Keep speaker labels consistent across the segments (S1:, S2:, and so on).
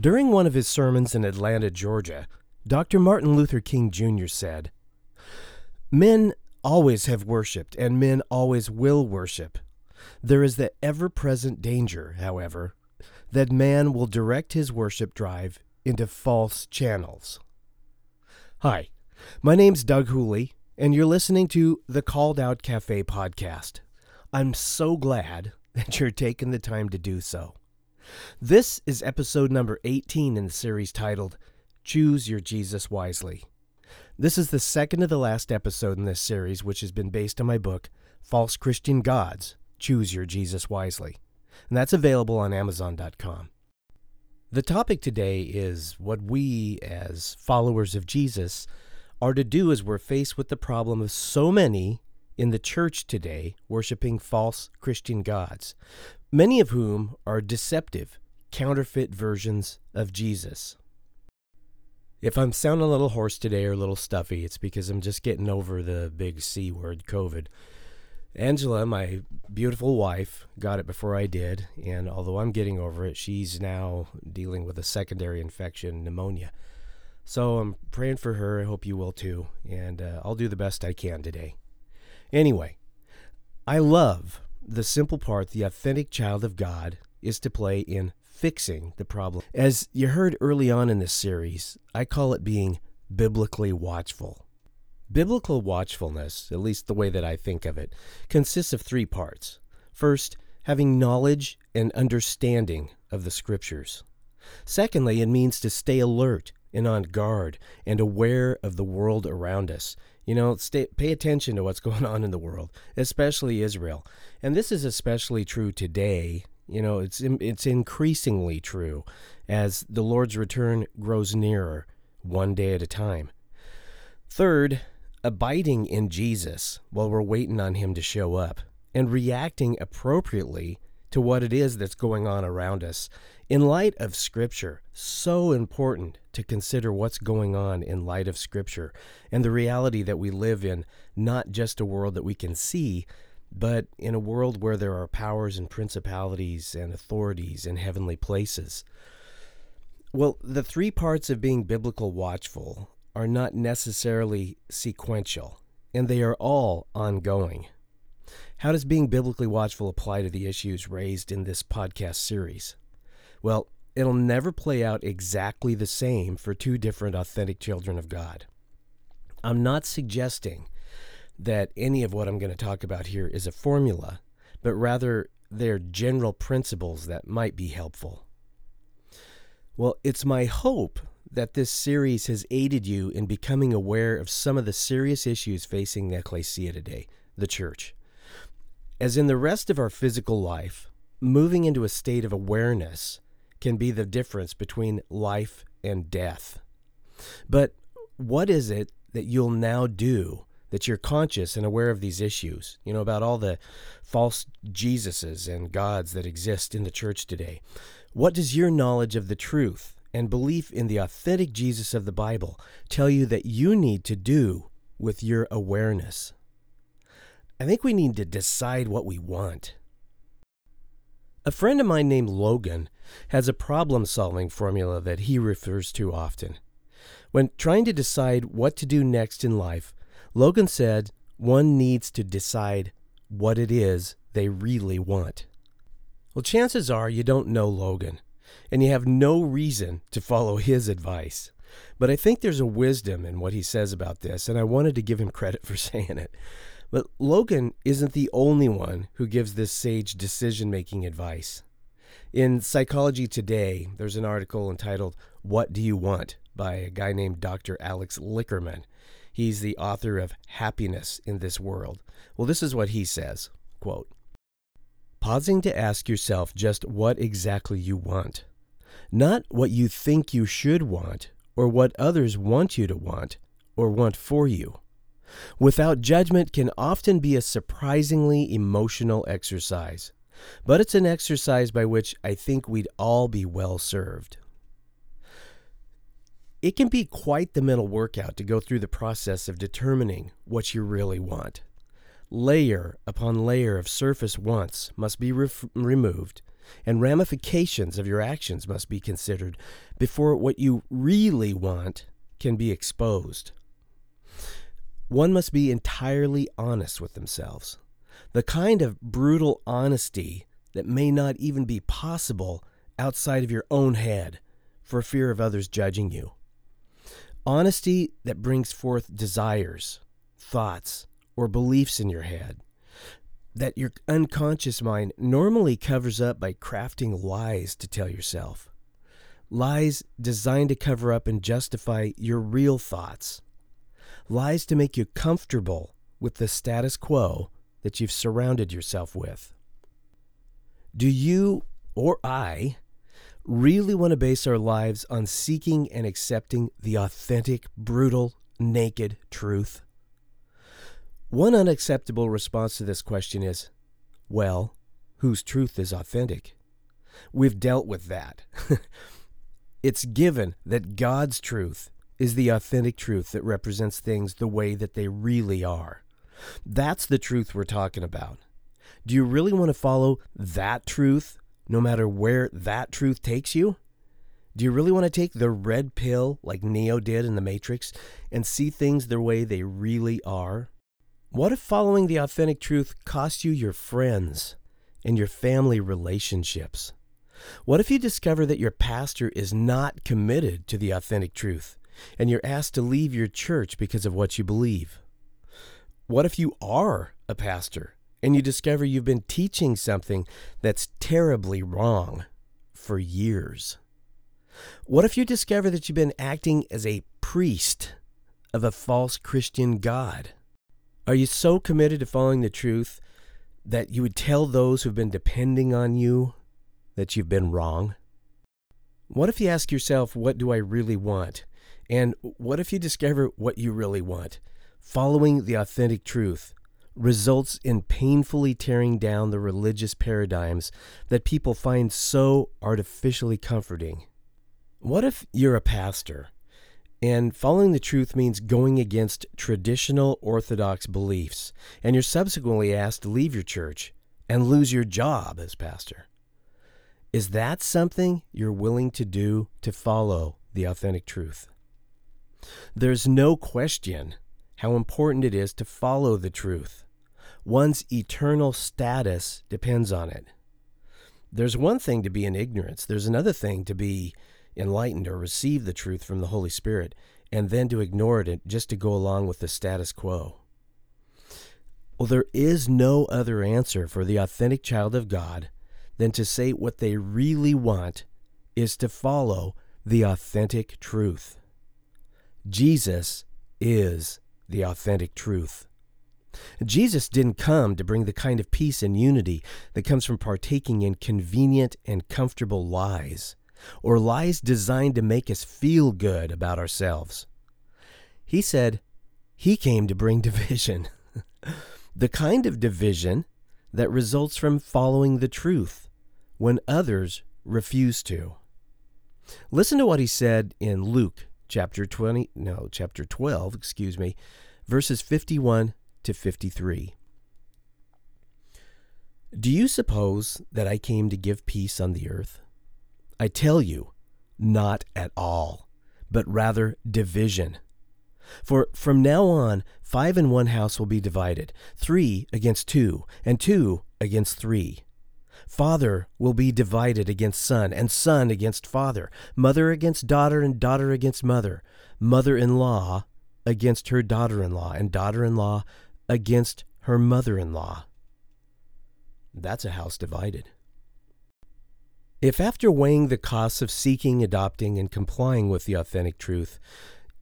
S1: During one of his sermons in Atlanta, Georgia, Dr. Martin Luther King Jr. said, Men always have worshiped, and men always will worship. There is the ever present danger, however, that man will direct his worship drive into false channels. Hi, my name's Doug Hooley, and you're listening to the Called Out Cafe podcast. I'm so glad that you're taking the time to do so. This is episode number 18 in the series titled Choose Your Jesus Wisely. This is the second of the last episode in this series, which has been based on my book, False Christian Gods Choose Your Jesus Wisely. And that's available on Amazon.com. The topic today is what we, as followers of Jesus, are to do as we're faced with the problem of so many in the church today worshiping false Christian gods, many of whom are deceptive, counterfeit versions of Jesus. If I'm sounding a little hoarse today or a little stuffy, it's because I'm just getting over the big C word, COVID. Angela, my beautiful wife, got it before I did, and although I'm getting over it, she's now dealing with a secondary infection, pneumonia. So I'm praying for her. I hope you will too, and uh, I'll do the best I can today. Anyway, I love the simple part the authentic child of God is to play in fixing the problem. As you heard early on in this series, I call it being biblically watchful. Biblical watchfulness, at least the way that I think of it, consists of three parts. First, having knowledge and understanding of the Scriptures. Secondly, it means to stay alert and on guard and aware of the world around us. You know, stay, pay attention to what's going on in the world, especially Israel. And this is especially true today. You know, it's it's increasingly true as the Lord's return grows nearer, one day at a time. Third, abiding in Jesus while we're waiting on him to show up and reacting appropriately to what it is that's going on around us in light of Scripture, so important to consider what's going on in light of Scripture and the reality that we live in not just a world that we can see, but in a world where there are powers and principalities and authorities in heavenly places. Well, the three parts of being biblical watchful are not necessarily sequential, and they are all ongoing. How does being biblically watchful apply to the issues raised in this podcast series? Well, it'll never play out exactly the same for two different authentic children of God. I'm not suggesting that any of what I'm going to talk about here is a formula, but rather they're general principles that might be helpful. Well, it's my hope that this series has aided you in becoming aware of some of the serious issues facing the ecclesia today, the church. As in the rest of our physical life, moving into a state of awareness can be the difference between life and death. But what is it that you'll now do that you're conscious and aware of these issues? You know, about all the false Jesuses and gods that exist in the church today. What does your knowledge of the truth and belief in the authentic Jesus of the Bible tell you that you need to do with your awareness? I think we need to decide what we want. A friend of mine named Logan has a problem solving formula that he refers to often. When trying to decide what to do next in life, Logan said one needs to decide what it is they really want. Well, chances are you don't know Logan, and you have no reason to follow his advice. But I think there's a wisdom in what he says about this, and I wanted to give him credit for saying it. But Logan isn't the only one who gives this sage decision making advice. In Psychology Today, there's an article entitled What Do You Want by a guy named Dr. Alex Lickerman. He's the author of Happiness in This World. Well, this is what he says quote, Pausing to ask yourself just what exactly you want, not what you think you should want or what others want you to want or want for you. Without judgment can often be a surprisingly emotional exercise, but it's an exercise by which I think we'd all be well served. It can be quite the mental workout to go through the process of determining what you really want. Layer upon layer of surface wants must be ref- removed, and ramifications of your actions must be considered before what you really want can be exposed. One must be entirely honest with themselves. The kind of brutal honesty that may not even be possible outside of your own head for fear of others judging you. Honesty that brings forth desires, thoughts, or beliefs in your head that your unconscious mind normally covers up by crafting lies to tell yourself. Lies designed to cover up and justify your real thoughts. Lies to make you comfortable with the status quo that you've surrounded yourself with. Do you or I really want to base our lives on seeking and accepting the authentic, brutal, naked truth? One unacceptable response to this question is well, whose truth is authentic? We've dealt with that. it's given that God's truth is the authentic truth that represents things the way that they really are. That's the truth we're talking about. Do you really want to follow that truth no matter where that truth takes you? Do you really want to take the red pill like Neo did in The Matrix and see things the way they really are? What if following the authentic truth costs you your friends and your family relationships? What if you discover that your pastor is not committed to the authentic truth and you're asked to leave your church because of what you believe? What if you are a pastor and you discover you've been teaching something that's terribly wrong for years? What if you discover that you've been acting as a priest of a false Christian God? Are you so committed to following the truth that you would tell those who've been depending on you that you've been wrong? What if you ask yourself, what do I really want? And what if you discover what you really want? Following the authentic truth results in painfully tearing down the religious paradigms that people find so artificially comforting. What if you're a pastor and following the truth means going against traditional Orthodox beliefs, and you're subsequently asked to leave your church and lose your job as pastor? Is that something you're willing to do to follow the authentic truth? There's no question how important it is to follow the truth. One's eternal status depends on it. There's one thing to be in ignorance, there's another thing to be enlightened or receive the truth from the Holy Spirit, and then to ignore it just to go along with the status quo. Well, there is no other answer for the authentic child of God than to say what they really want is to follow the authentic truth. Jesus is the authentic truth. Jesus didn't come to bring the kind of peace and unity that comes from partaking in convenient and comfortable lies, or lies designed to make us feel good about ourselves. He said he came to bring division, the kind of division that results from following the truth when others refuse to. Listen to what he said in Luke chapter 20, no, chapter 12, excuse me, verses 51 to 53. Do you suppose that I came to give peace on the earth? I tell you, not at all, but rather division. For from now on, five in one house will be divided, three against two, and two against three. Father will be divided against son, and son against father, mother against daughter, and daughter against mother, mother in law against her daughter in law, and daughter in law against her mother in law. That's a house divided. If after weighing the costs of seeking, adopting, and complying with the authentic truth,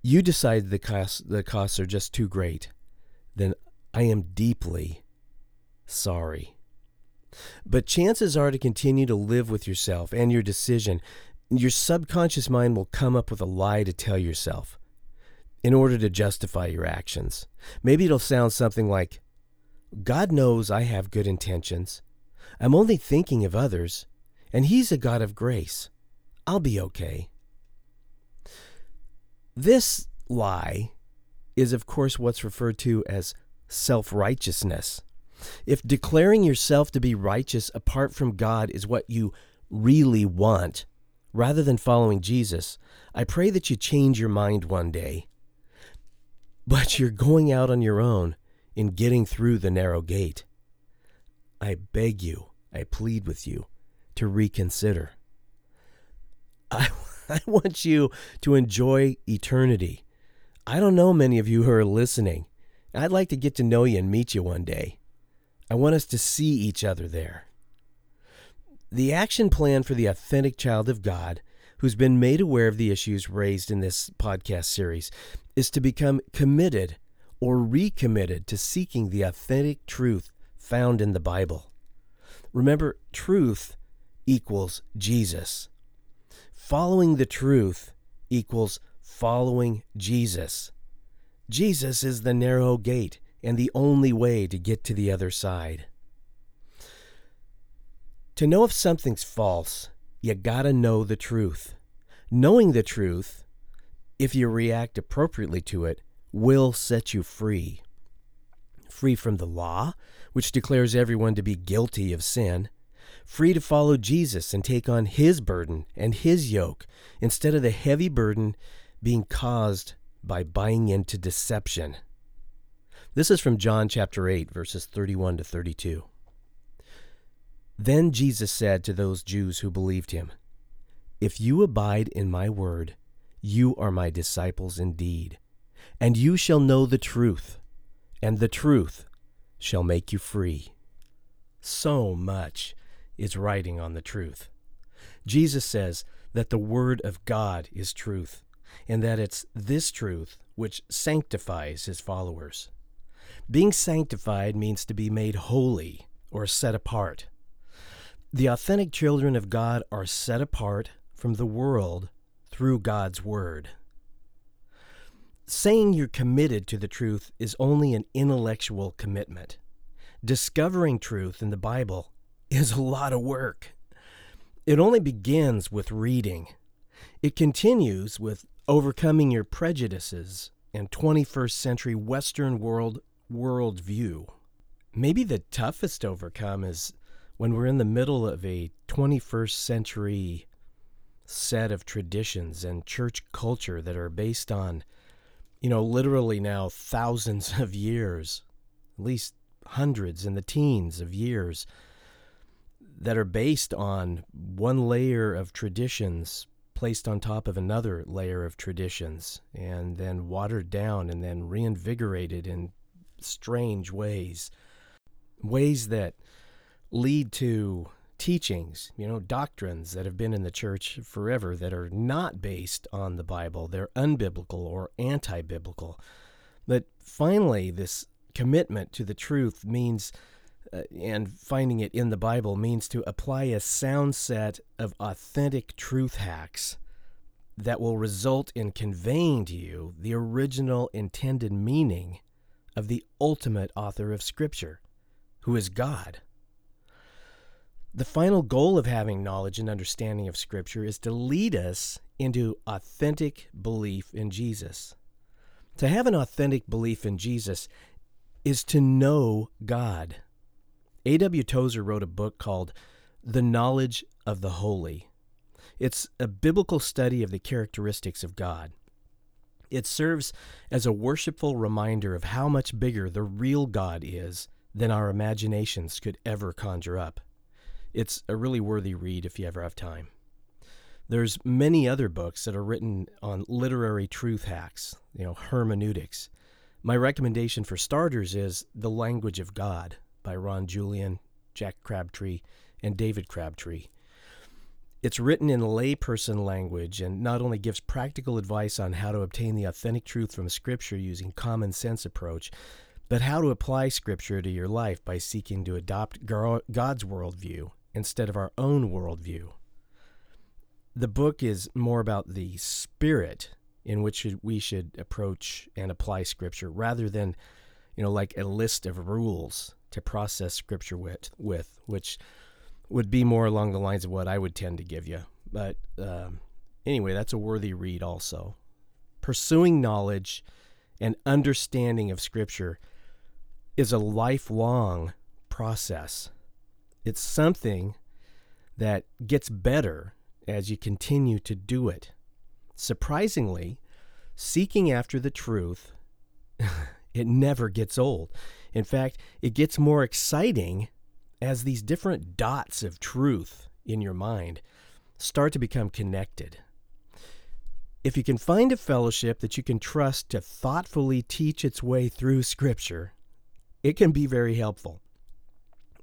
S1: you decide the costs, the costs are just too great, then I am deeply sorry. But chances are to continue to live with yourself and your decision, your subconscious mind will come up with a lie to tell yourself in order to justify your actions. Maybe it'll sound something like God knows I have good intentions. I'm only thinking of others, and He's a God of grace. I'll be okay. This lie is, of course, what's referred to as self righteousness. If declaring yourself to be righteous apart from God is what you really want, rather than following Jesus, I pray that you change your mind one day. But you're going out on your own in getting through the narrow gate. I beg you, I plead with you to reconsider. I, I want you to enjoy eternity. I don't know many of you who are listening. I'd like to get to know you and meet you one day. I want us to see each other there. The action plan for the authentic child of God who's been made aware of the issues raised in this podcast series is to become committed or recommitted to seeking the authentic truth found in the Bible. Remember, truth equals Jesus. Following the truth equals following Jesus. Jesus is the narrow gate and the only way to get to the other side. To know if something's false, you gotta know the truth. Knowing the truth, if you react appropriately to it, will set you free. Free from the law, which declares everyone to be guilty of sin. Free to follow Jesus and take on his burden and his yoke instead of the heavy burden being caused by buying into deception. This is from John chapter 8, verses 31 to 32. Then Jesus said to those Jews who believed him, If you abide in my word, you are my disciples indeed, and you shall know the truth, and the truth shall make you free. So much is writing on the truth. Jesus says that the Word of God is truth, and that it's this truth which sanctifies his followers. Being sanctified means to be made holy or set apart. The authentic children of God are set apart from the world through God's Word. Saying you're committed to the truth is only an intellectual commitment. Discovering truth in the Bible is a lot of work. It only begins with reading. It continues with overcoming your prejudices and 21st century Western world worldview. Maybe the toughest to overcome is when we're in the middle of a 21st century set of traditions and church culture that are based on, you know, literally now thousands of years, at least hundreds in the teens of years, that are based on one layer of traditions placed on top of another layer of traditions and then watered down and then reinvigorated in strange ways. Ways that lead to teachings, you know, doctrines that have been in the church forever that are not based on the Bible. They're unbiblical or anti biblical. But finally, this commitment to the truth means, uh, and finding it in the Bible means to apply a sound set of authentic truth hacks that will result in conveying to you the original intended meaning of the ultimate author of Scripture, who is God. The final goal of having knowledge and understanding of Scripture is to lead us into authentic belief in Jesus. To have an authentic belief in Jesus is to know God. A.W. Tozer wrote a book called The Knowledge of the Holy. It's a biblical study of the characteristics of God. It serves as a worshipful reminder of how much bigger the real God is than our imaginations could ever conjure up. It's a really worthy read if you ever have time. There's many other books that are written on literary truth hacks, you know, hermeneutics. My recommendation for starters is The Language of God by Ron Julian, Jack Crabtree, and David Crabtree. It's written in layperson language and not only gives practical advice on how to obtain the authentic truth from Scripture using common sense approach, but how to apply Scripture to your life by seeking to adopt God's worldview instead of our own worldview. The book is more about the spirit in which we should approach and apply Scripture rather than, you know, like a list of rules to process Scripture with, with which would be more along the lines of what I would tend to give you. But um, anyway, that's a worthy read also. Pursuing knowledge and understanding of Scripture is a lifelong process. It's something that gets better as you continue to do it. Surprisingly, seeking after the truth, it never gets old. In fact, it gets more exciting as these different dots of truth in your mind start to become connected. If you can find a fellowship that you can trust to thoughtfully teach its way through Scripture, it can be very helpful.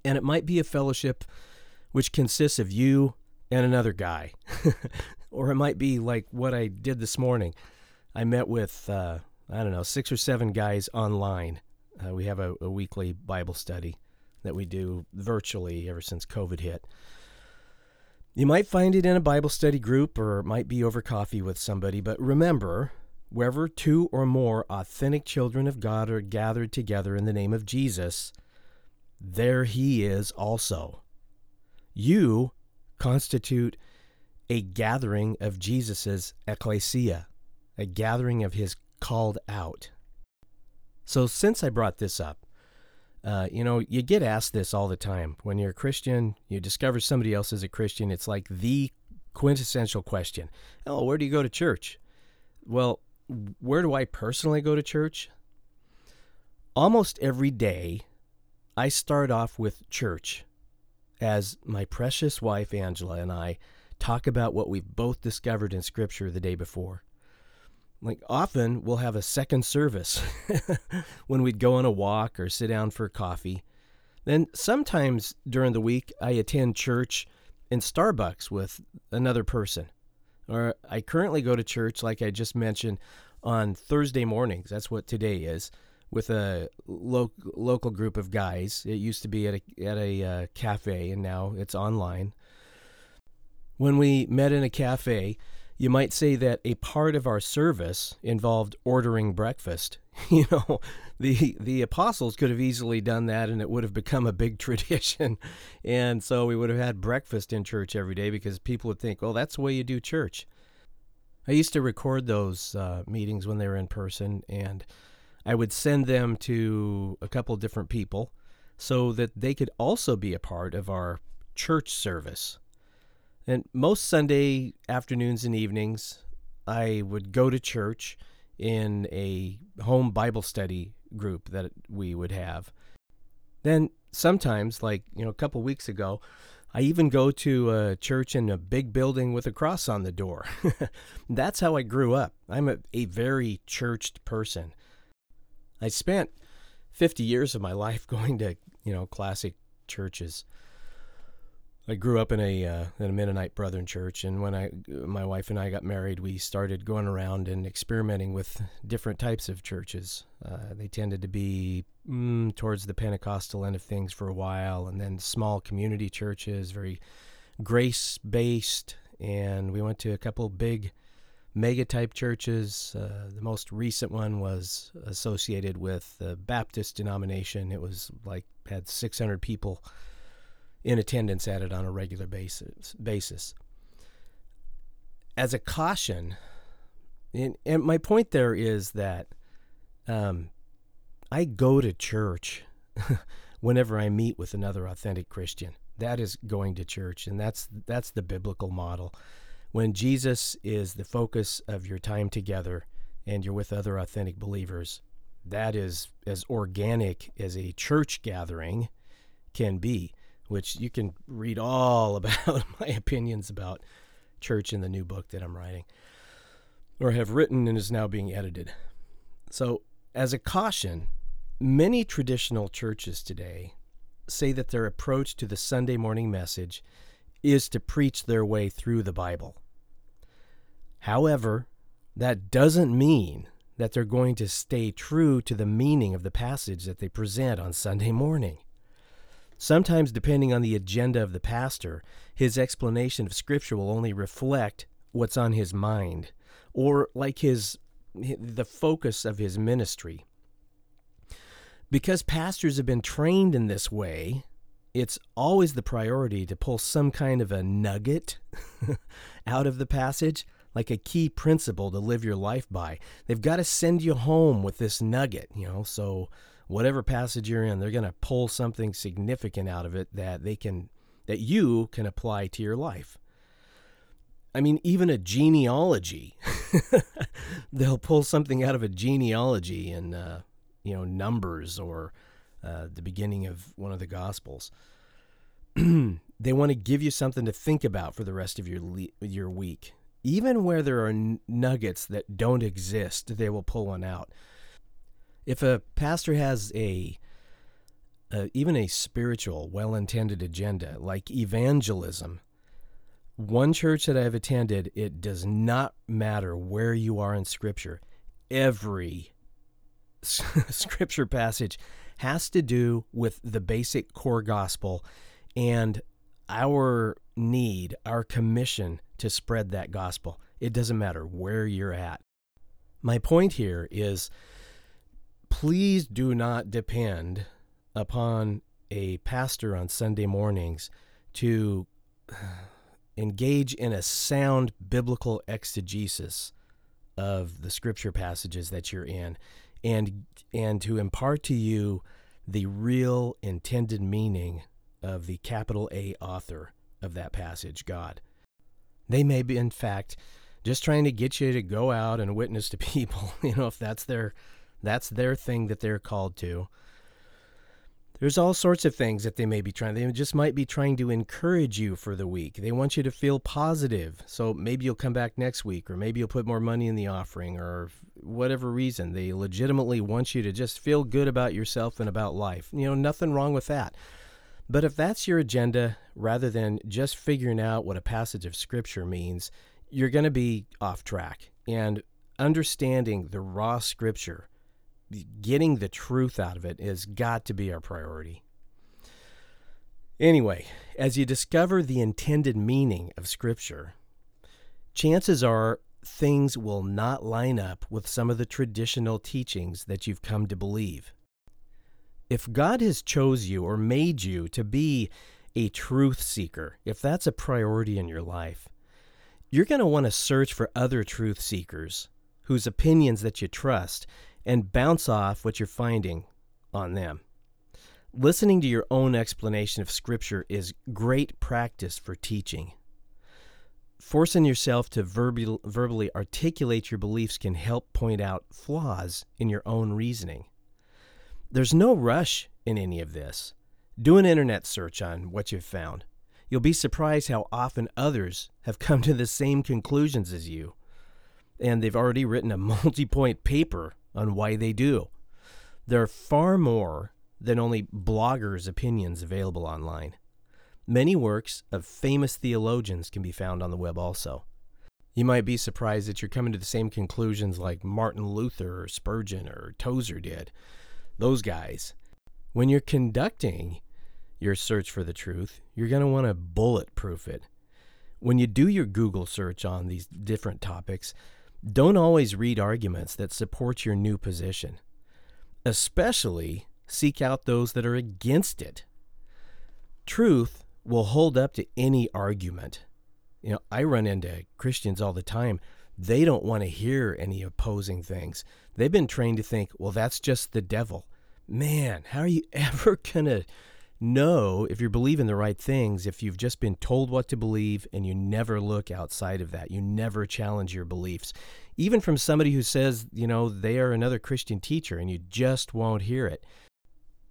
S1: And it might be a fellowship which consists of you and another guy. or it might be like what I did this morning. I met with, uh, I don't know, six or seven guys online. Uh, we have a, a weekly Bible study that we do virtually ever since COVID hit. You might find it in a Bible study group or might be over coffee with somebody, but remember, wherever two or more authentic children of God are gathered together in the name of Jesus, there he is also. You constitute a gathering of Jesus's ecclesia, a gathering of his called out. So, since I brought this up, uh, you know, you get asked this all the time. When you're a Christian, you discover somebody else is a Christian. It's like the quintessential question Oh, where do you go to church? Well, where do I personally go to church? Almost every day, I start off with church as my precious wife Angela and I talk about what we've both discovered in Scripture the day before. Like often we'll have a second service when we'd go on a walk or sit down for coffee. Then sometimes during the week I attend church in Starbucks with another person. Or I currently go to church, like I just mentioned, on Thursday mornings. That's what today is with a lo- local group of guys. It used to be at a at a uh, cafe, and now it's online. When we met in a cafe, you might say that a part of our service involved ordering breakfast. You know, the the apostles could have easily done that, and it would have become a big tradition. And so we would have had breakfast in church every day because people would think, "Well, that's the way you do church." I used to record those uh, meetings when they were in person, and I would send them to a couple of different people so that they could also be a part of our church service. And most Sunday afternoons and evenings, I would go to church in a home Bible study group that we would have. Then sometimes, like, you know, a couple weeks ago, I even go to a church in a big building with a cross on the door. That's how I grew up. I'm a, a very churched person. I spent 50 years of my life going to, you know, classic churches. I grew up in a uh, in a Mennonite Brethren church, and when I my wife and I got married, we started going around and experimenting with different types of churches. Uh, they tended to be mm, towards the Pentecostal end of things for a while, and then small community churches, very grace based. And we went to a couple big mega type churches. Uh, the most recent one was associated with the Baptist denomination. It was like had 600 people in attendance at it on a regular basis. basis. As a caution, and, and my point there is that um, I go to church whenever I meet with another authentic Christian. That is going to church, and that's that's the biblical model when Jesus is the focus of your time together and you're with other authentic believers, that is as organic as a church gathering can be, which you can read all about my opinions about church in the new book that I'm writing or have written and is now being edited. So, as a caution, many traditional churches today say that their approach to the Sunday morning message is to preach their way through the Bible. However, that doesn't mean that they're going to stay true to the meaning of the passage that they present on Sunday morning. Sometimes, depending on the agenda of the pastor, his explanation of Scripture will only reflect what's on his mind, or like his the focus of his ministry. Because pastors have been trained in this way, it's always the priority to pull some kind of a nugget out of the passage like a key principle to live your life by. They've got to send you home with this nugget, you know. So whatever passage you're in, they're going to pull something significant out of it that they can that you can apply to your life. I mean, even a genealogy, they'll pull something out of a genealogy in, uh, you know, Numbers or uh, the beginning of one of the Gospels. they want to give you something to think about for the rest of your le- your week. Even where there are n- nuggets that don't exist, they will pull one out. If a pastor has a uh, even a spiritual, well-intended agenda like evangelism, one church that I've attended, it does not matter where you are in Scripture. Every Scripture passage has to do with the basic core gospel and our need, our commission to spread that gospel. It doesn't matter where you're at. My point here is please do not depend upon a pastor on Sunday mornings to engage in a sound biblical exegesis of the scripture passages that you're in and and to impart to you the real intended meaning of the capital A author of that passage, God. They may be in fact just trying to get you to go out and witness to people, you know, if that's their that's their thing that they're called to. There's all sorts of things that they may be trying. They just might be trying to encourage you for the week. They want you to feel positive. So maybe you'll come back next week, or maybe you'll put more money in the offering, or whatever reason. They legitimately want you to just feel good about yourself and about life. You know, nothing wrong with that. But if that's your agenda, rather than just figuring out what a passage of Scripture means, you're going to be off track. And understanding the raw Scripture getting the truth out of it has got to be our priority. Anyway, as you discover the intended meaning of Scripture, chances are things will not line up with some of the traditional teachings that you've come to believe. If God has chose you or made you to be a truth seeker, if that's a priority in your life, you're going to want to search for other truth seekers whose opinions that you trust and bounce off what you're finding on them. Listening to your own explanation of Scripture is great practice for teaching. Forcing yourself to verbally, verbally articulate your beliefs can help point out flaws in your own reasoning. There's no rush in any of this. Do an internet search on what you've found. You'll be surprised how often others have come to the same conclusions as you. And they've already written a multi point paper on why they do. There are far more than only bloggers' opinions available online. Many works of famous theologians can be found on the web also. You might be surprised that you're coming to the same conclusions like Martin Luther or Spurgeon or Tozer did. Those guys. When you're conducting your search for the truth, you're going to want to bulletproof it. When you do your Google search on these different topics, don't always read arguments that support your new position. Especially seek out those that are against it. Truth will hold up to any argument. You know, I run into Christians all the time. They don't want to hear any opposing things. They've been trained to think, well, that's just the devil. Man, how are you ever going to know if you're believing the right things if you've just been told what to believe and you never look outside of that. You never challenge your beliefs. Even from somebody who says, you know, they are another Christian teacher and you just won't hear it.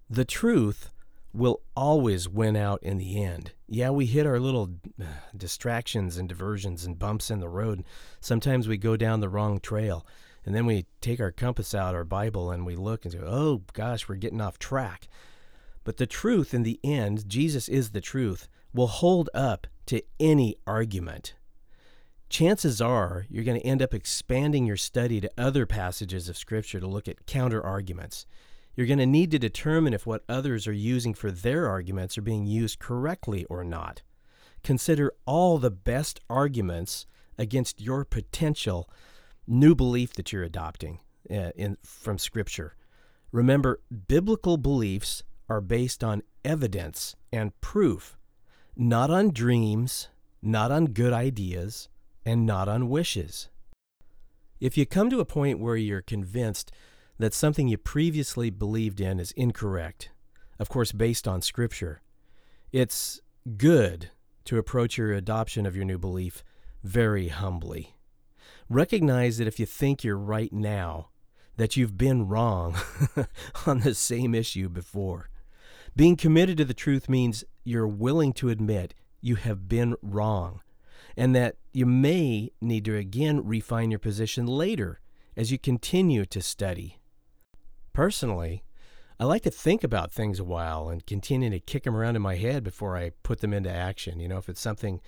S1: The truth will always win out in the end. Yeah, we hit our little distractions and diversions and bumps in the road. Sometimes we go down the wrong trail. And then we take our compass out, our Bible, and we look and say, oh gosh, we're getting off track. But the truth in the end, Jesus is the truth, will hold up to any argument. Chances are you're going to end up expanding your study to other passages of Scripture to look at counter arguments. You're going to need to determine if what others are using for their arguments are being used correctly or not. Consider all the best arguments against your potential new belief that you're adopting uh, in, from Scripture. Remember, biblical beliefs are based on evidence and proof, not on dreams, not on good ideas, and not on wishes. If you come to a point where you're convinced that something you previously believed in is incorrect, of course, based on Scripture, it's good to approach your adoption of your new belief very humbly. Recognize that if you think you're right now, that you've been wrong on the same issue before. Being committed to the truth means you're willing to admit you have been wrong and that you may need to again refine your position later as you continue to study. Personally, I like to think about things a while and continue to kick them around in my head before I put them into action. You know, if it's something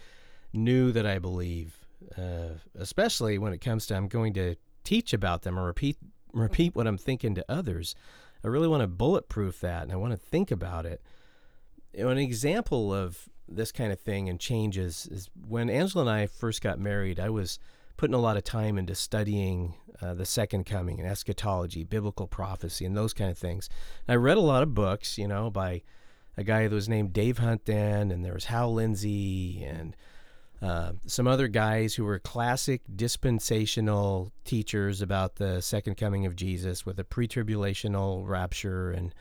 S1: new that I believe, uh, especially when it comes to I'm going to teach about them or repeat repeat what I'm thinking to others. I really want to bulletproof that and I want to think about it. You know, an example of this kind of thing and changes is when Angela and I first got married, I was putting a lot of time into studying uh, the second coming and eschatology, biblical prophecy, and those kind of things. And I read a lot of books, you know, by a guy that was named Dave Hunt then, and there was Hal Lindsey and uh, some other guys who were classic dispensational teachers about the second coming of Jesus with a pre tribulational rapture and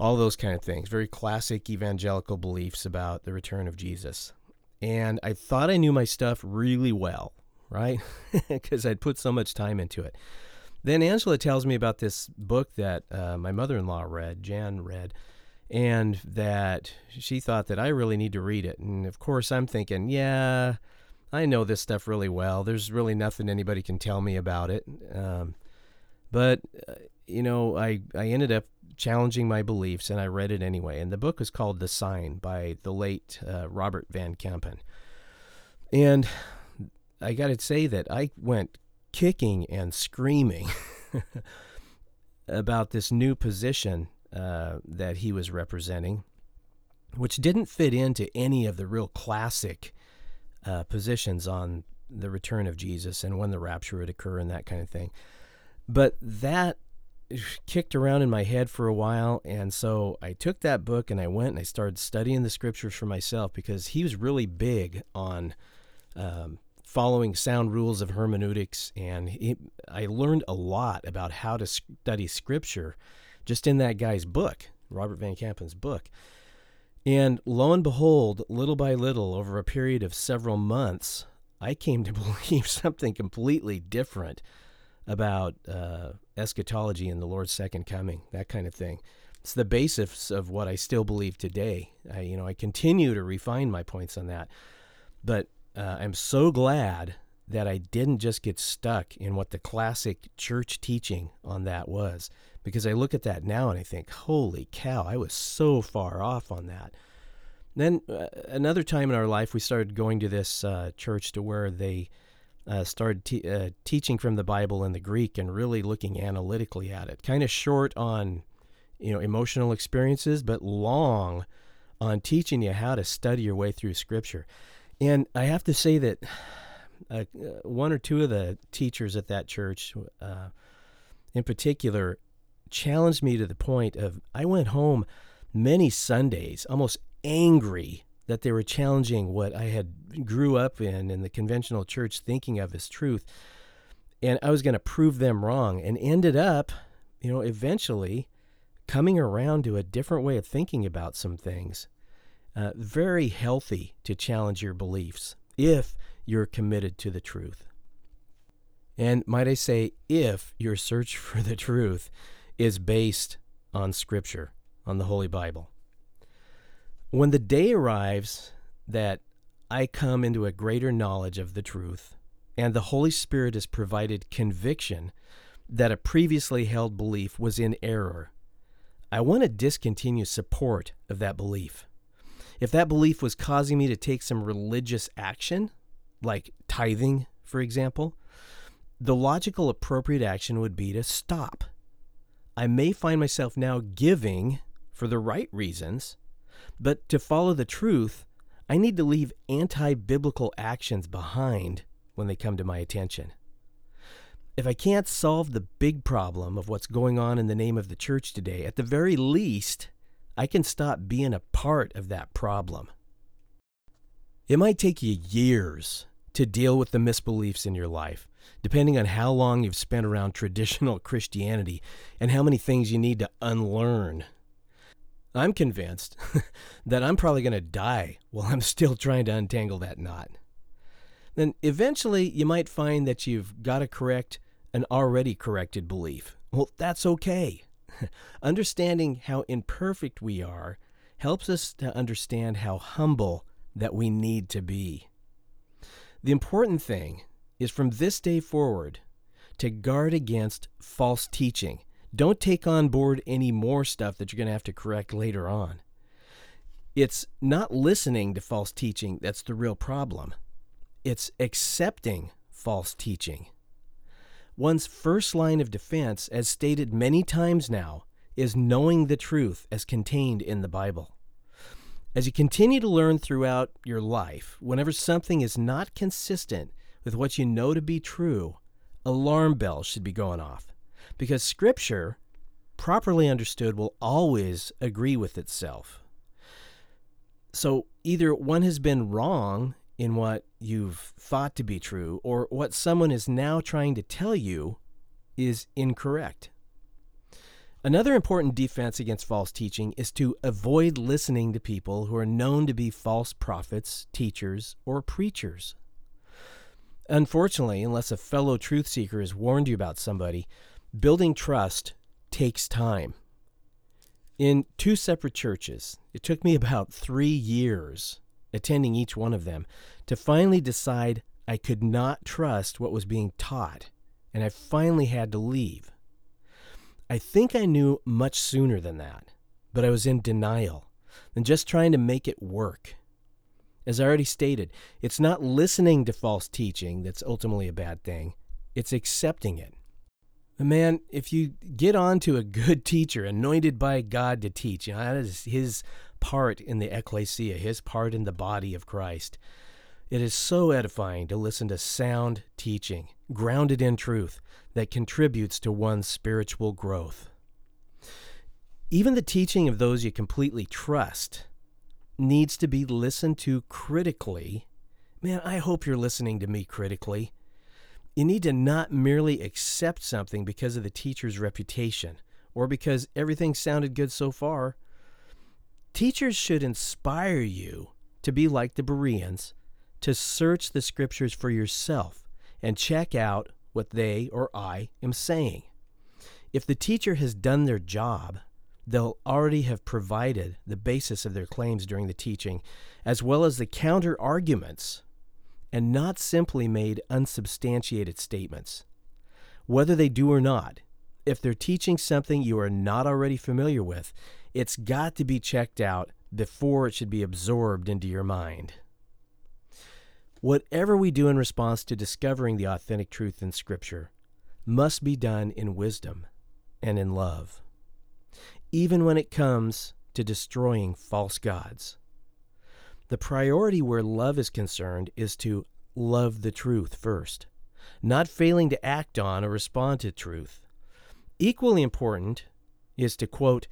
S1: all those kind of things. Very classic evangelical beliefs about the return of Jesus. And I thought I knew my stuff really well, right? Because I'd put so much time into it. Then Angela tells me about this book that uh, my mother in law read, Jan read and that she thought that I really need to read it. And of course, I'm thinking, yeah, I know this stuff really well. There's really nothing anybody can tell me about it. Um, but uh, you know, I I ended up challenging my beliefs, and I read it anyway. And the book was called The Sign by the late uh, Robert Van Kampen. And I got to say that I went kicking and screaming about this new position uh, that he was representing, which didn't fit into any of the real classic uh, positions on the return of Jesus and when the rapture would occur and that kind of thing. But that kicked around in my head for a while. And so I took that book and I went and I started studying the scriptures for myself because he was really big on um, following sound rules of hermeneutics. And he, I learned a lot about how to study scripture just in that guy's book, Robert Van Kampen's book. And lo and behold, little by little, over a period of several months, I came to believe something completely different about uh, eschatology and the Lord's second coming, that kind of thing. It's the basis of what I still believe today. I, you know, I continue to refine my points on that, but uh, I'm so glad that I didn't just get stuck in what the classic church teaching on that was because I look at that now and I think, holy cow, I was so far off on that. Then uh, another time in our life, we started going to this uh, church to where they uh, started te- uh, teaching from the Bible in the Greek and really looking analytically at it. Kind of short on, you know, emotional experiences, but long on teaching you how to study your way through Scripture. And I have to say that uh, one or two of the teachers at that church, uh, in particular, challenged me to the point of I went home many Sundays almost angry that they were challenging what I had grew up in in the conventional church thinking of as truth. And I was going to prove them wrong and ended up you know eventually coming around to a different way of thinking about some things. Uh, very healthy to challenge your beliefs if you're committed to the truth. And might I say if your search for the truth is based on Scripture, on the Holy Bible. When the day arrives that I come into a greater knowledge of the truth, and the Holy Spirit has provided conviction that a previously held belief was in error, I want to discontinue support of that belief. If that belief was causing me to take some religious action, like tithing, for example, the logical appropriate action would be to stop I may find myself now giving for the right reasons, but to follow the truth, I need to leave anti biblical actions behind when they come to my attention. If I can't solve the big problem of what's going on in the name of the church today, at the very least, I can stop being a part of that problem. It might take you years to deal with the misbeliefs in your life, depending on how long you've spent around traditional Christianity and how many things you need to unlearn. I'm convinced that I'm probably going to die while I'm still trying to untangle that knot. Then eventually you might find that you've got to correct an already corrected belief. Well, that's okay. Understanding how imperfect we are helps us to understand how humble that we need to be. The important thing is from this day forward to guard against false teaching don't take on board any more stuff that you're going to have to correct later on. It's not listening to false teaching that's the real problem, it's accepting false teaching. One's first line of defense, as stated many times now, is knowing the truth as contained in the Bible. As you continue to learn throughout your life, whenever something is not consistent with what you know to be true, alarm bells should be going off because Scripture, properly understood, will always agree with itself. So either one has been wrong in what you've thought to be true, or what someone is now trying to tell you is incorrect. Another important defense against false teaching is to avoid listening to people who are known to be false prophets, teachers, or preachers. Unfortunately, unless a fellow truth seeker has warned you about somebody, building trust takes time. In two separate churches, it took me about three years attending each one of them to finally decide I could not trust what was being taught, and I finally had to leave. I think I knew much sooner than that, but I was in denial and just trying to make it work. As I already stated, it's not listening to false teaching that's ultimately a bad thing, it's accepting it. A man, if you get on to a good teacher, anointed by God to teach, you know, that is his part in the ecclesia, his part in the body of Christ. It is so edifying to listen to sound teaching, grounded in truth, that contributes to one's spiritual growth. Even the teaching of those you completely trust needs to be listened to critically. Man, I hope you're listening to me critically. You need to not merely accept something because of the teacher's reputation or because everything sounded good so far. Teachers should inspire you to be like the Bereans, to search the scriptures for yourself and check out what they or I am saying. If the teacher has done their job, they'll already have provided the basis of their claims during the teaching, as well as the counter arguments and not simply made unsubstantiated statements. Whether they do or not, if they're teaching something you are not already familiar with, it's got to be checked out before it should be absorbed into your mind. Whatever we do in response to discovering the authentic truth in Scripture must be done in wisdom and in love, even when it comes to destroying false gods. The priority where love is concerned is to love the truth first, not failing to act on or respond to truth. Equally important is to quote,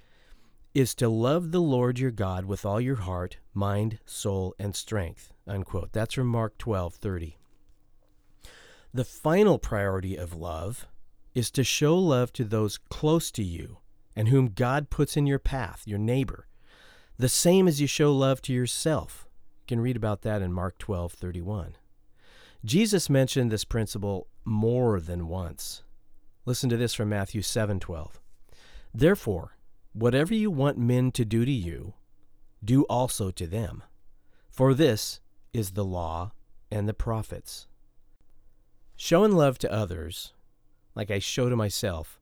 S1: is to love the Lord your God with all your heart, mind, soul, and strength. Unquote. That's from Mark 12 30. The final priority of love is to show love to those close to you and whom God puts in your path, your neighbor, the same as you show love to yourself. You can read about that in Mark 12 31. Jesus mentioned this principle more than once. Listen to this from Matthew 7 12. Therefore, whatever you want men to do to you, do also to them. For this is the law and the prophets. Showing love to others, like I show to myself,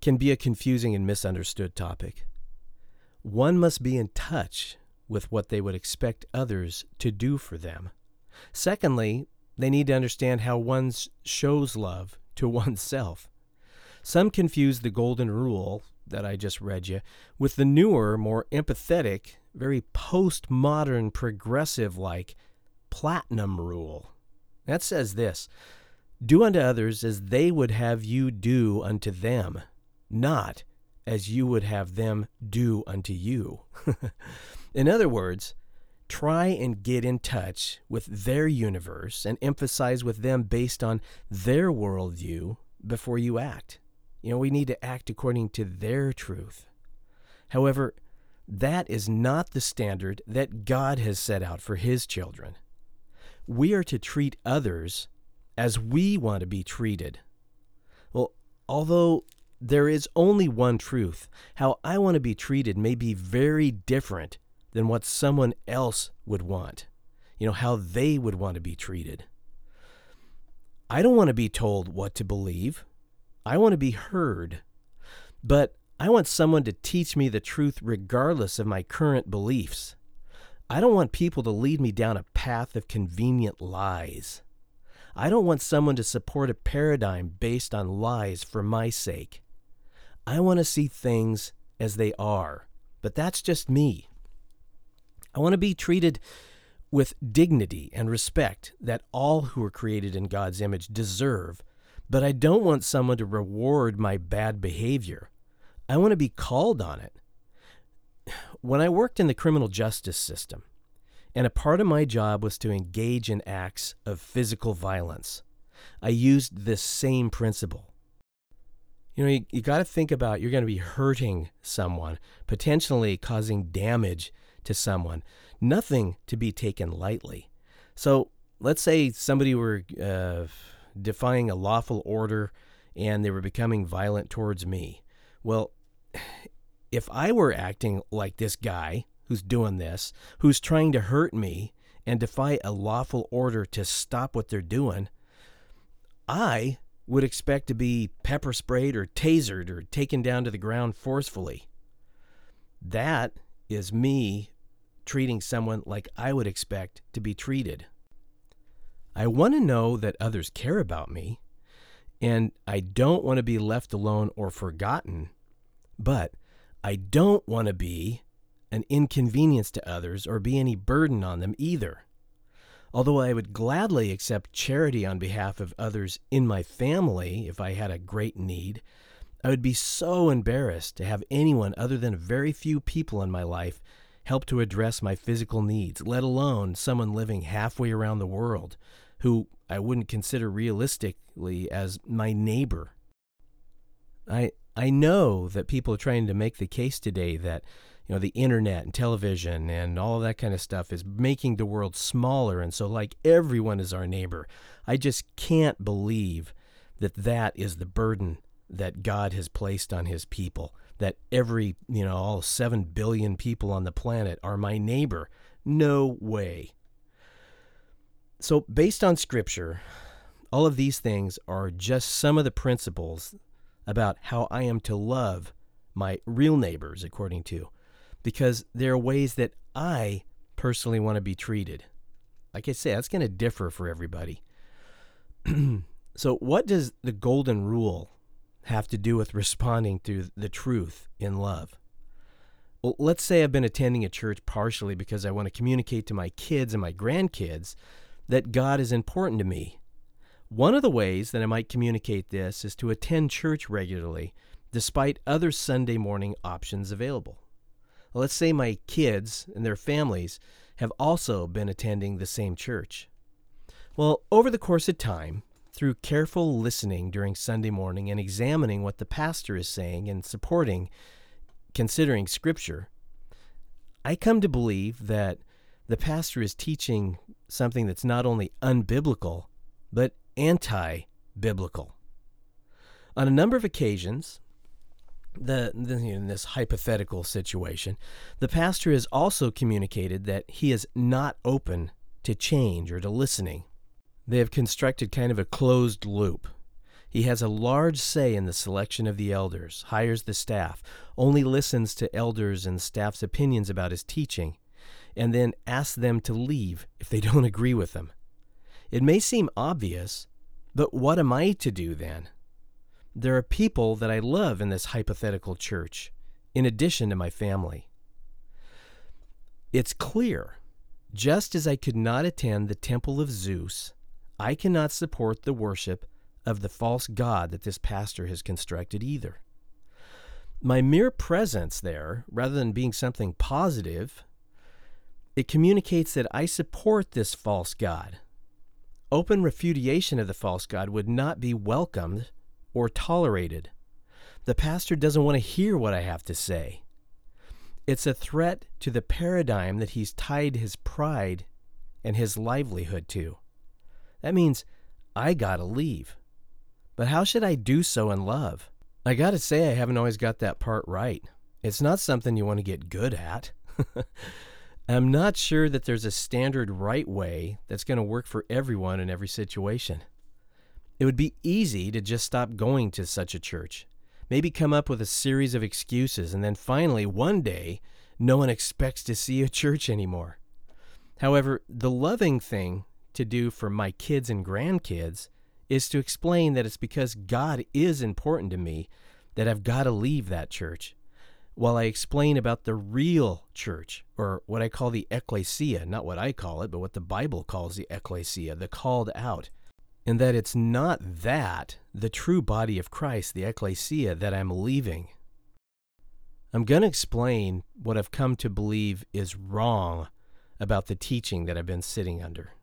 S1: can be a confusing and misunderstood topic. One must be in touch with what they would expect others to do for them. Secondly, they need to understand how one shows love to oneself. Some confuse the golden rule that I just read you with the newer, more empathetic, very postmodern, progressive like platinum rule. That says this Do unto others as they would have you do unto them, not as you would have them do unto you. In other words, try and get in touch with their universe and emphasize with them based on their worldview before you act. You know, we need to act according to their truth. However, that is not the standard that God has set out for His children. We are to treat others as we want to be treated. Well, although there is only one truth, how I want to be treated may be very different than what someone else would want. You know, how they would want to be treated. I don't want to be told what to believe. I want to be heard. But I want someone to teach me the truth regardless of my current beliefs. I don't want people to lead me down a path of convenient lies. I don't want someone to support a paradigm based on lies for my sake. I want to see things as they are, but that's just me. I want to be treated with dignity and respect that all who are created in God's image deserve, but I don't want someone to reward my bad behavior. I want to be called on it. When I worked in the criminal justice system, and a part of my job was to engage in acts of physical violence, I used this same principle. You know, you, you got to think about you're going to be hurting someone, potentially causing damage to someone, nothing to be taken lightly. So let's say somebody were uh, defying a lawful order and they were becoming violent towards me. Well, if I were acting like this guy who's doing this, who's trying to hurt me and defy a lawful order to stop what they're doing, I would expect to be pepper sprayed or tasered or taken down to the ground forcefully. That is me treating someone like I would expect to be treated. I want to know that others care about me, and I don't want to be left alone or forgotten, but I don't want to be an inconvenience to others or be any burden on them either. Although I would gladly accept charity on behalf of others in my family if I had a great need, I would be so embarrassed to have anyone other than very few people in my life help to address my physical needs, let alone someone living halfway around the world who I wouldn't consider realistically as my neighbor. I I know that people are trying to make the case today that you know the internet and television and all that kind of stuff is making the world smaller and so like everyone is our neighbor. I just can't believe that that is the burden that God has placed on his people that every, you know, all 7 billion people on the planet are my neighbor. No way. So, based on scripture, all of these things are just some of the principles about how I am to love my real neighbors, according to, because there are ways that I personally want to be treated. Like I say, that's going to differ for everybody. so, what does the golden rule have to do with responding to the truth in love. Well, let's say I've been attending a church partially because I want to communicate to my kids and my grandkids that God is important to me. One of the ways that I might communicate this is to attend church regularly, despite other Sunday morning options available. Let's say my kids and their families have also been attending the same church. Well, over the course of time, through careful listening during Sunday morning and examining what the pastor is saying and supporting, considering Scripture, I come to believe that the pastor is teaching something that's not only unbiblical, but anti biblical. On a number of occasions, the, in this hypothetical situation, the pastor has also communicated that he is not open to change or to listening. They have constructed kind of a closed loop. He has a large say in the selection of the elders, hires the staff, only listens to elders and staff's opinions about his teaching, and then asks them to leave if they don't agree with him. It may seem obvious, but what am I to do then? There are people that I love in this hypothetical church, in addition to my family. It's clear, just as I could not attend the temple of Zeus I cannot support the worship of the false god that this pastor has constructed either. My mere presence there, rather than being something positive, It communicates that I support this false God. Open refutation of the false God would not be welcomed or tolerated. The pastor doesn't want to hear what I have to say. It's a threat to the paradigm that he's tied his pride and his livelihood to. That means I gotta leave. But how should I do so in love? I gotta say, I haven't always got that part right. It's not something you want to get good at. I'm not sure that there's a standard right way that's going to work for everyone in every situation. It would be easy to just stop going to such a church, maybe come up with a series of excuses, and then finally, one day, no one expects to see a church anymore. However, the loving thing to do for my kids and grandkids is to explain that it's because God is important to me that I've got to leave that church while I explain about the real church, or what I call the ecclesia, not what I call it, but what the Bible calls the ecclesia, the called out, and that it's not that, the true body of Christ, the ecclesia, that I'm leaving. I'm going to explain what I've come to believe is wrong about the teaching that I've been sitting under,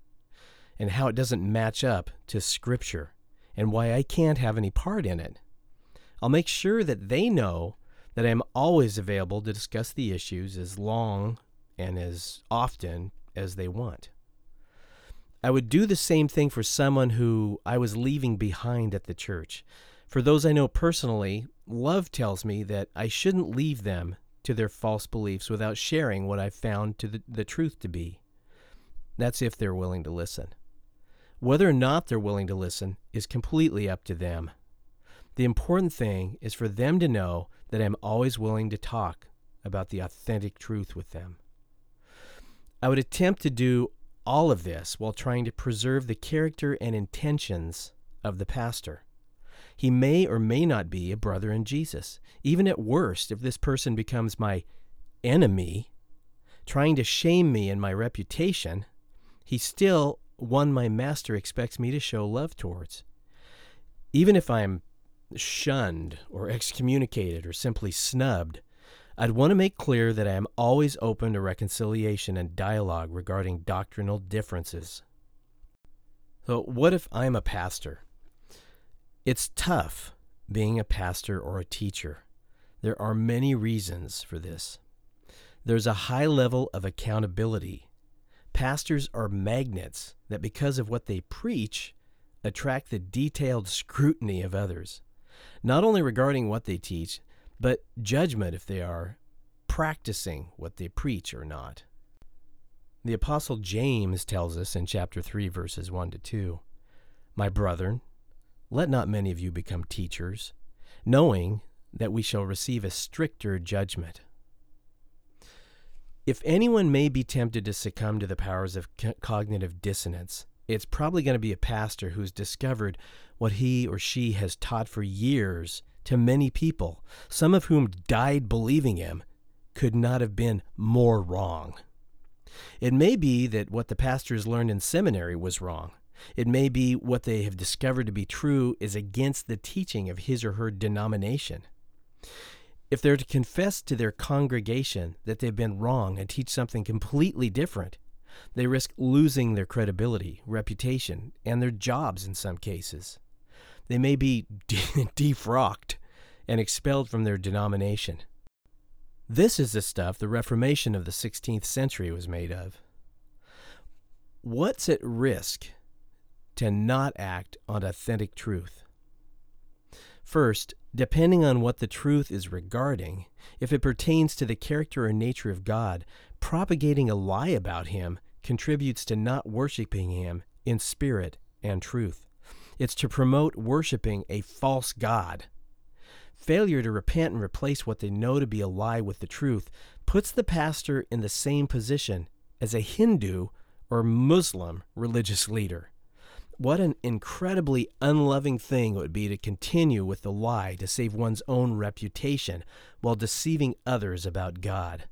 S1: and how it doesn't match up to Scripture, and why I can't have any part in it. I'll make sure that they know that I am always available to discuss the issues as long and as often as they want. I would do the same thing for someone who I was leaving behind at the church. For those I know personally, love tells me that I shouldn't leave them to their false beliefs without sharing what I've found to the, the truth to be. That's if they're willing to listen. Whether or not they're willing to listen is completely up to them. The important thing is for them to know that I'm always willing to talk about the authentic truth with them. I would attempt to do all of this while trying to preserve the character and intentions of the pastor. He may or may not be a brother in Jesus. Even at worst, if this person becomes my enemy, trying to shame me and my reputation, he's still one my master expects me to show love towards. Even if I'm shunned or excommunicated or simply snubbed, I'd want to make clear that I am always open to reconciliation and dialogue regarding doctrinal differences. So, what if I'm a pastor? It's tough being a pastor or a teacher. There are many reasons for this. There's a high level of accountability. Pastors are magnets that, because of what they preach, attract the detailed scrutiny of others not only regarding what they teach, but judgment if they are practicing what they preach or not. The Apostle James tells us in chapter 3, verses 1 to 2 My brethren, let not many of you become teachers, knowing that we shall receive a stricter judgment. If anyone may be tempted to succumb to the powers of cognitive dissonance, it's probably going to be a pastor who's discovered what he or she has taught for years to many people, some of whom died believing him, could not have been more wrong. It may be that what the pastors learned in seminary was wrong. It may be what they have discovered to be true is against the teaching of his or her denomination. If they're to confess to their congregation that they've been wrong and teach something completely different, they risk losing their credibility, reputation, and their jobs in some cases they may be de- defrocked and expelled from their denomination. This is the stuff the Reformation of the 16th century was made of. What's at risk to not act on authentic truth? First, depending on what the truth is regarding, if it pertains to the character or nature of God, propagating a lie about Him contributes to not worshiping Him in spirit and truth. It's to promote worshiping a false God. Failure to repent and replace what they know to be a lie with the truth puts the pastor in the same position as a Hindu or Muslim religious leader. What an incredibly unloving thing it would be to continue with the lie to save one's own reputation while deceiving others about God.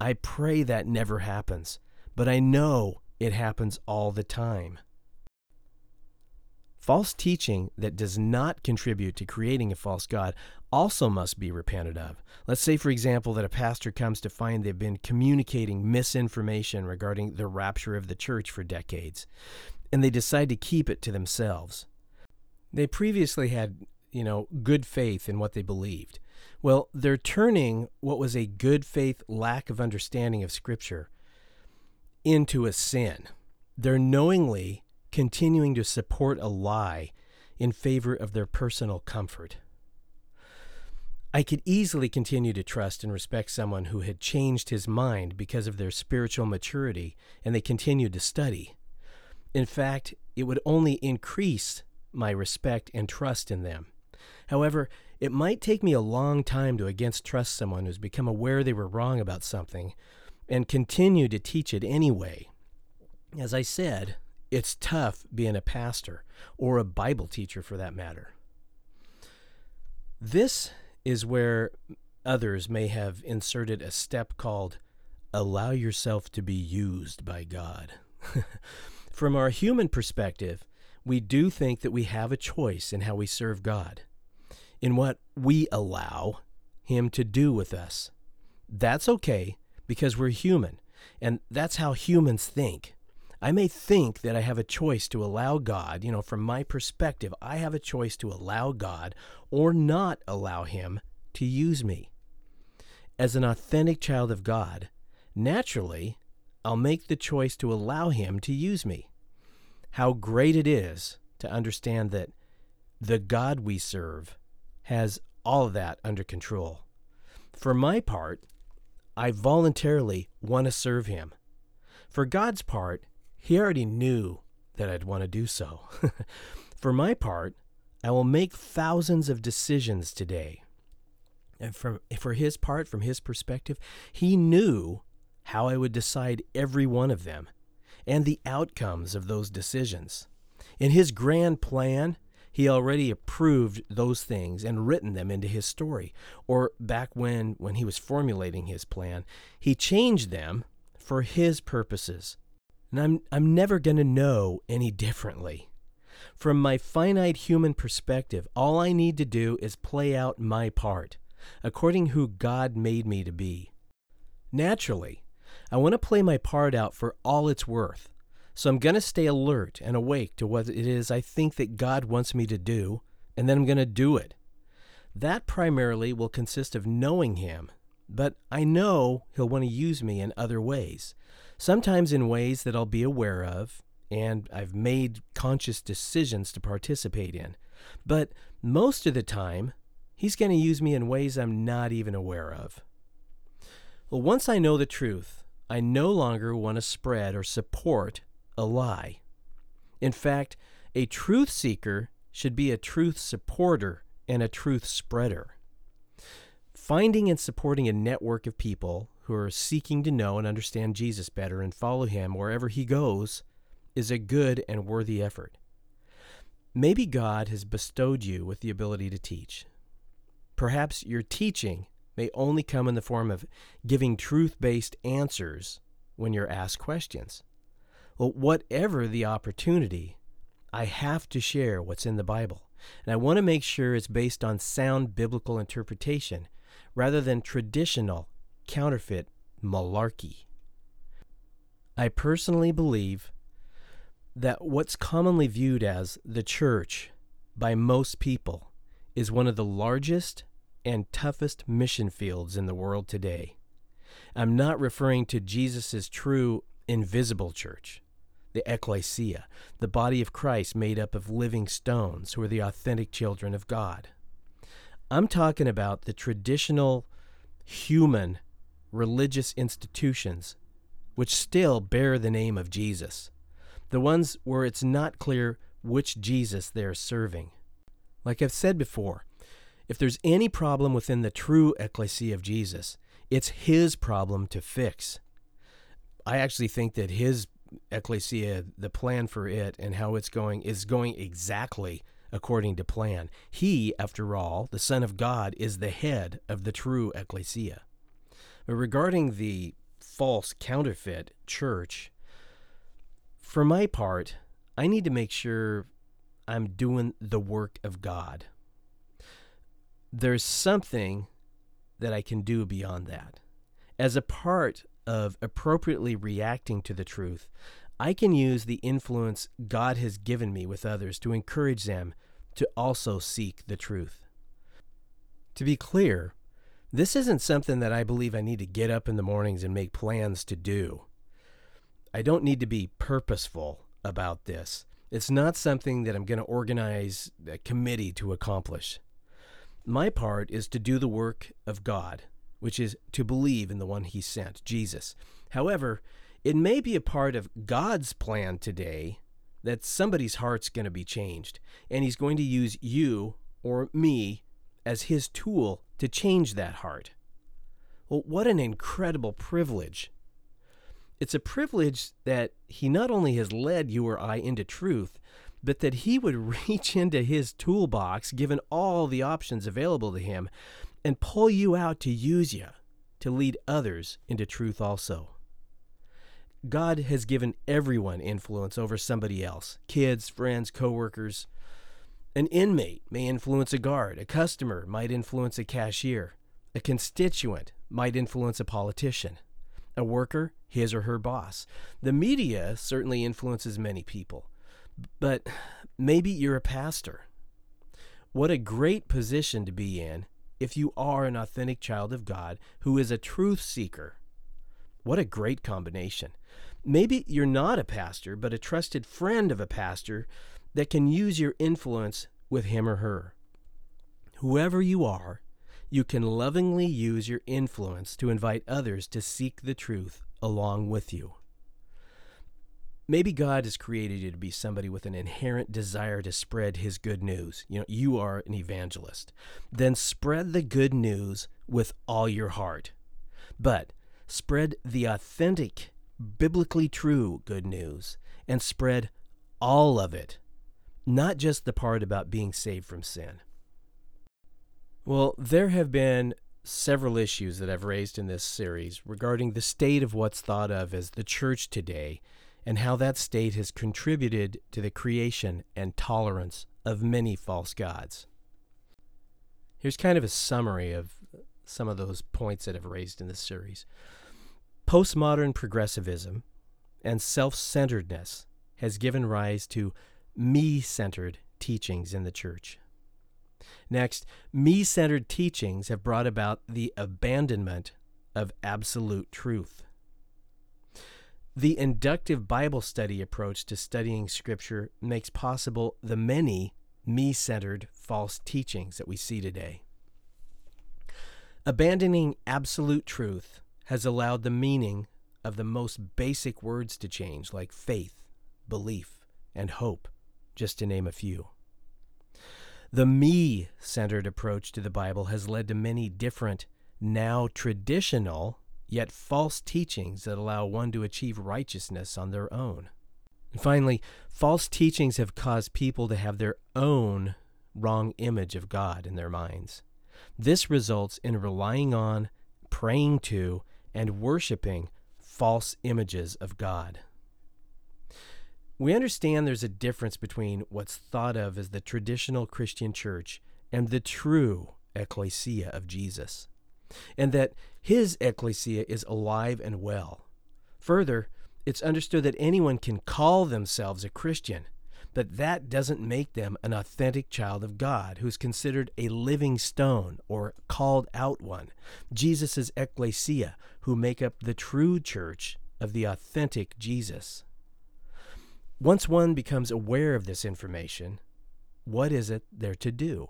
S1: I pray that never happens, but I know it happens all the time. False teaching that does not contribute to creating a false God also must be repented of. Let's say, for example, that a pastor comes to find they've been communicating misinformation regarding the rapture of the church for decades, and they decide to keep it to themselves. They previously had, you know, good faith in what they believed. Well, they're turning what was a good faith lack of understanding of Scripture into a sin. They're knowingly continuing to support a lie in favor of their personal comfort. I could easily continue to trust and respect someone who had changed his mind because of their spiritual maturity and they continued to study. In fact, it would only increase my respect and trust in them. However, it might take me a long time to against trust someone who's become aware they were wrong about something and continue to teach it anyway. As I said, it's tough being a pastor or a Bible teacher for that matter. This is where others may have inserted a step called allow yourself to be used by God. From our human perspective, we do think that we have a choice in how we serve God, in what we allow Him to do with us. That's okay because we're human, and that's how humans think. I may think that I have a choice to allow God, you know, from my perspective, I have a choice to allow God or not allow Him to use me. As an authentic child of God, naturally, I'll make the choice to allow Him to use me. How great it is to understand that the God we serve has all of that under control. For my part, I voluntarily want to serve Him. For God's part, he already knew that I'd want to do so. For my part, I will make thousands of decisions today. And from, for his part, from his perspective, he knew how I would decide every one of them and the outcomes of those decisions. In his grand plan, he already approved those things and written them into his story. Or back when, when he was formulating his plan, he changed them for his purposes and I'm, I'm never going to know any differently. From my finite human perspective, all I need to do is play out my part, according to who God made me to be. Naturally, I want to play my part out for all it's worth, so I'm going to stay alert and awake to what it is I think that God wants me to do, and then I'm going to do it. That primarily will consist of knowing Him, but I know He'll want to use me in other ways sometimes in ways that I'll be aware of and I've made conscious decisions to participate in. But most of the time, He's going to use me in ways I'm not even aware of. Well, once I know the truth, I no longer want to spread or support a lie. In fact, a truth seeker should be a truth supporter and a truth spreader. Finding and supporting a network of people who are seeking to know and understand Jesus better and follow him wherever he goes is a good and worthy effort. Maybe God has bestowed you with the ability to teach. Perhaps your teaching may only come in the form of giving truth based answers when you're asked questions. Well, whatever the opportunity, I have to share what's in the Bible. And I want to make sure it's based on sound biblical interpretation rather than traditional counterfeit malarkey. I personally believe that what's commonly viewed as the church by most people is one of the largest and toughest mission fields in the world today. I'm not referring to Jesus' true invisible church, the ecclesia, the body of Christ made up of living stones who are the authentic children of God. I'm talking about the traditional human religious institutions which still bear the name of Jesus, the ones where it's not clear which Jesus they're serving. Like I've said before, if there's any problem within the true ecclesia of Jesus, it's his problem to fix. I actually think that his ecclesia, the plan for it and how it's going, is going exactly according to plan. He, after all, the Son of God, is the head of the true ecclesia. But regarding the false counterfeit church, for my part, I need to make sure I'm doing the work of God. There's something that I can do beyond that. As a part of appropriately reacting to the truth, I can use the influence God has given me with others to encourage them to also seek the truth. To be clear, this isn't something that I believe I need to get up in the mornings and make plans to do. I don't need to be purposeful about this. It's not something that I'm going to organize a committee to accomplish. My part is to do the work of God, which is to believe in the one He sent, Jesus. However, it may be a part of God's plan today that somebody's heart's going to be changed, and He's going to use you or me as His tool to change that heart. Well, what an incredible privilege it's a privilege that he not only has led you or I into truth, but that he would reach into his toolbox, given all the options available to him, and pull you out to use you to lead others into truth also. God has given everyone influence over somebody else kids, friends, coworkers. An inmate may influence a guard, a customer might influence a cashier, a constituent might influence a politician a worker, his or her boss. The media certainly influences many people, but maybe you're a pastor. What a great position to be in if you are an authentic child of God who is a truth seeker. What a great combination. Maybe you're not a pastor, but a trusted friend of a pastor that can use your influence with him or her. Whoever you are, you can lovingly use your influence to invite others to seek the truth along with you. Maybe God has created you to be somebody with an inherent desire to spread his good news. You know, you are an evangelist. Then spread the good news with all your heart. But spread the authentic, biblically true good news and spread all of it, not just the part about being saved from sin. Well, there have been several issues that I've raised in this series regarding the state of what's thought of as the church today and how that state has contributed to the creation and tolerance of many false gods. Here's kind of a summary of some of those points that I've raised in this series. Postmodern progressivism and self centeredness has given rise to me centered teachings in the church. Next, me centered teachings have brought about the abandonment of absolute truth. The inductive Bible study approach to studying Scripture makes possible the many me centered false teachings that we see today. Abandoning absolute truth has allowed the meaning of the most basic words to change, like faith, belief, and hope, just to name a few. The me centered approach to the Bible has led to many different, now traditional, yet false teachings that allow one to achieve righteousness on their own. And finally, false teachings have caused people to have their own wrong image of God in their minds. This results in relying on, praying to, and worshiping false images of God. We understand there's a difference between what's thought of as the traditional Christian church and the true ecclesia of Jesus, and that his ecclesia is alive and well. Further, it's understood that anyone can call themselves a Christian, but that doesn't make them an authentic child of God who's considered a living stone or called out one. Jesus' ecclesia, who make up the true church of the authentic Jesus. Once one becomes aware of this information, what is it they're to do?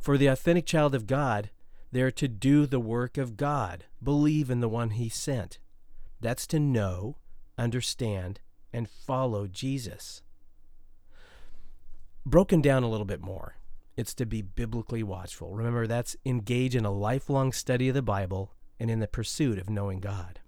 S1: For the authentic child of God, they're to do the work of God, believe in the one he sent. That's to know, understand, and follow Jesus. Broken down a little bit more, it's to be biblically watchful. Remember, that's engage in a lifelong study of the Bible and in the pursuit of knowing God.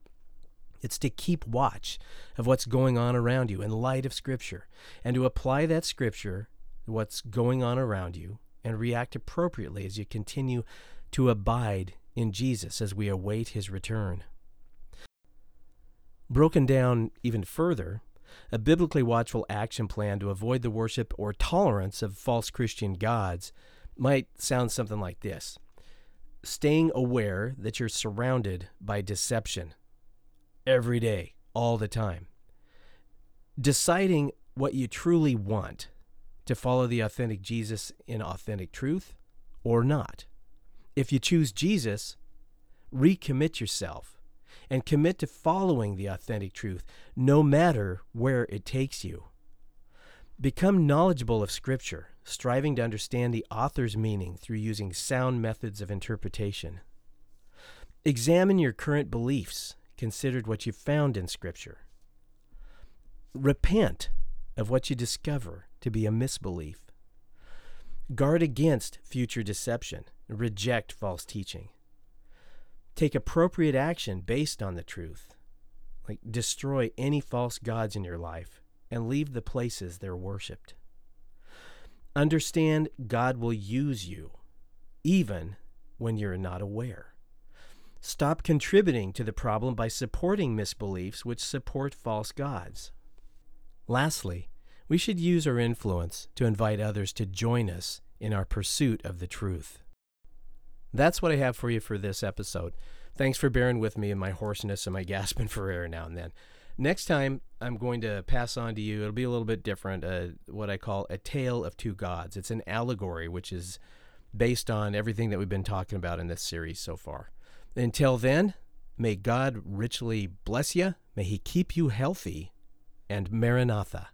S1: It's to keep watch of what's going on around you in light of Scripture and to apply that Scripture, what's going on around you, and react appropriately as you continue to abide in Jesus as we await his return. Broken down even further, A biblically watchful action plan to avoid the worship or tolerance of false Christian gods might sound something like this Staying aware that you're surrounded by deception every day, all the time. Deciding what you truly want to follow the authentic Jesus in authentic truth or not. If you choose Jesus, recommit yourself and commit to following the authentic truth no matter where it takes you. Become knowledgeable of Scripture, striving to understand the author's meaning through using sound methods of interpretation. Examine your current beliefs, considered what you've found in Scripture. Repent of what you discover to be a misbelief. Guard against future deception. Reject false teaching. Take appropriate action based on the truth. Like destroy any false gods in your life and leave the places they're worshiped. Understand God will use you even when you're not aware. Stop contributing to the problem by supporting misbeliefs which support false gods. Lastly, we should use our influence to invite others to join us in our pursuit of the truth. That's what I have for you for this episode. Thanks for bearing with me and my hoarseness and my gasping for air now and then. Next time, I'm going to pass on to you, it'll be a little bit different, uh, what I call a tale of two gods. It's an allegory, which is based on everything that we've been talking about in this series so far. Until then, may God richly bless you, may He keep you healthy, and Maranatha.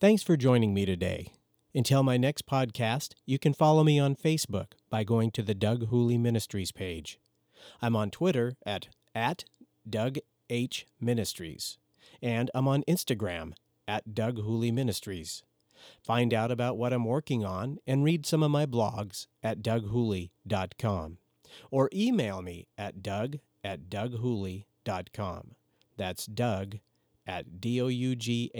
S1: Thanks for joining me today. Until my next podcast, you can follow me on Facebook by going to the Doug Hooley Ministries page. I'm on Twitter at, at Doug H. Ministries, and I'm on Instagram at Doug Hooley Ministries. Find out about what I'm working on and read some of my blogs at doughooley.com or email me at doug at doughooley.com. That's Doug at D-O-U-G-H-O-O-L-E-Y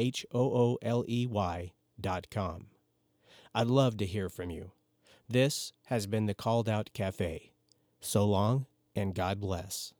S1: dot com. I'd love to hear from you. This has been the Called Out Cafe. So long, and God bless.